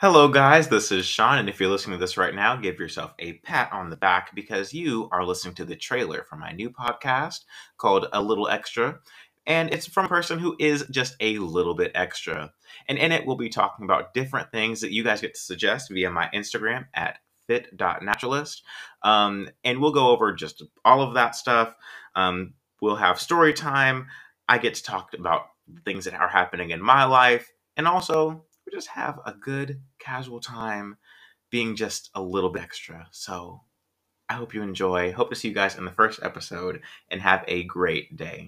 Hello, guys. This is Sean, and if you're listening to this right now, give yourself a pat on the back because you are listening to the trailer for my new podcast called A Little Extra. And it's from a person who is just a little bit extra. And in it, we'll be talking about different things that you guys get to suggest via my Instagram at fit.naturalist. Um, and we'll go over just all of that stuff. Um, we'll have story time. I get to talk about things that are happening in my life. And also, just have a good casual time being just a little bit extra. So I hope you enjoy. Hope to see you guys in the first episode and have a great day.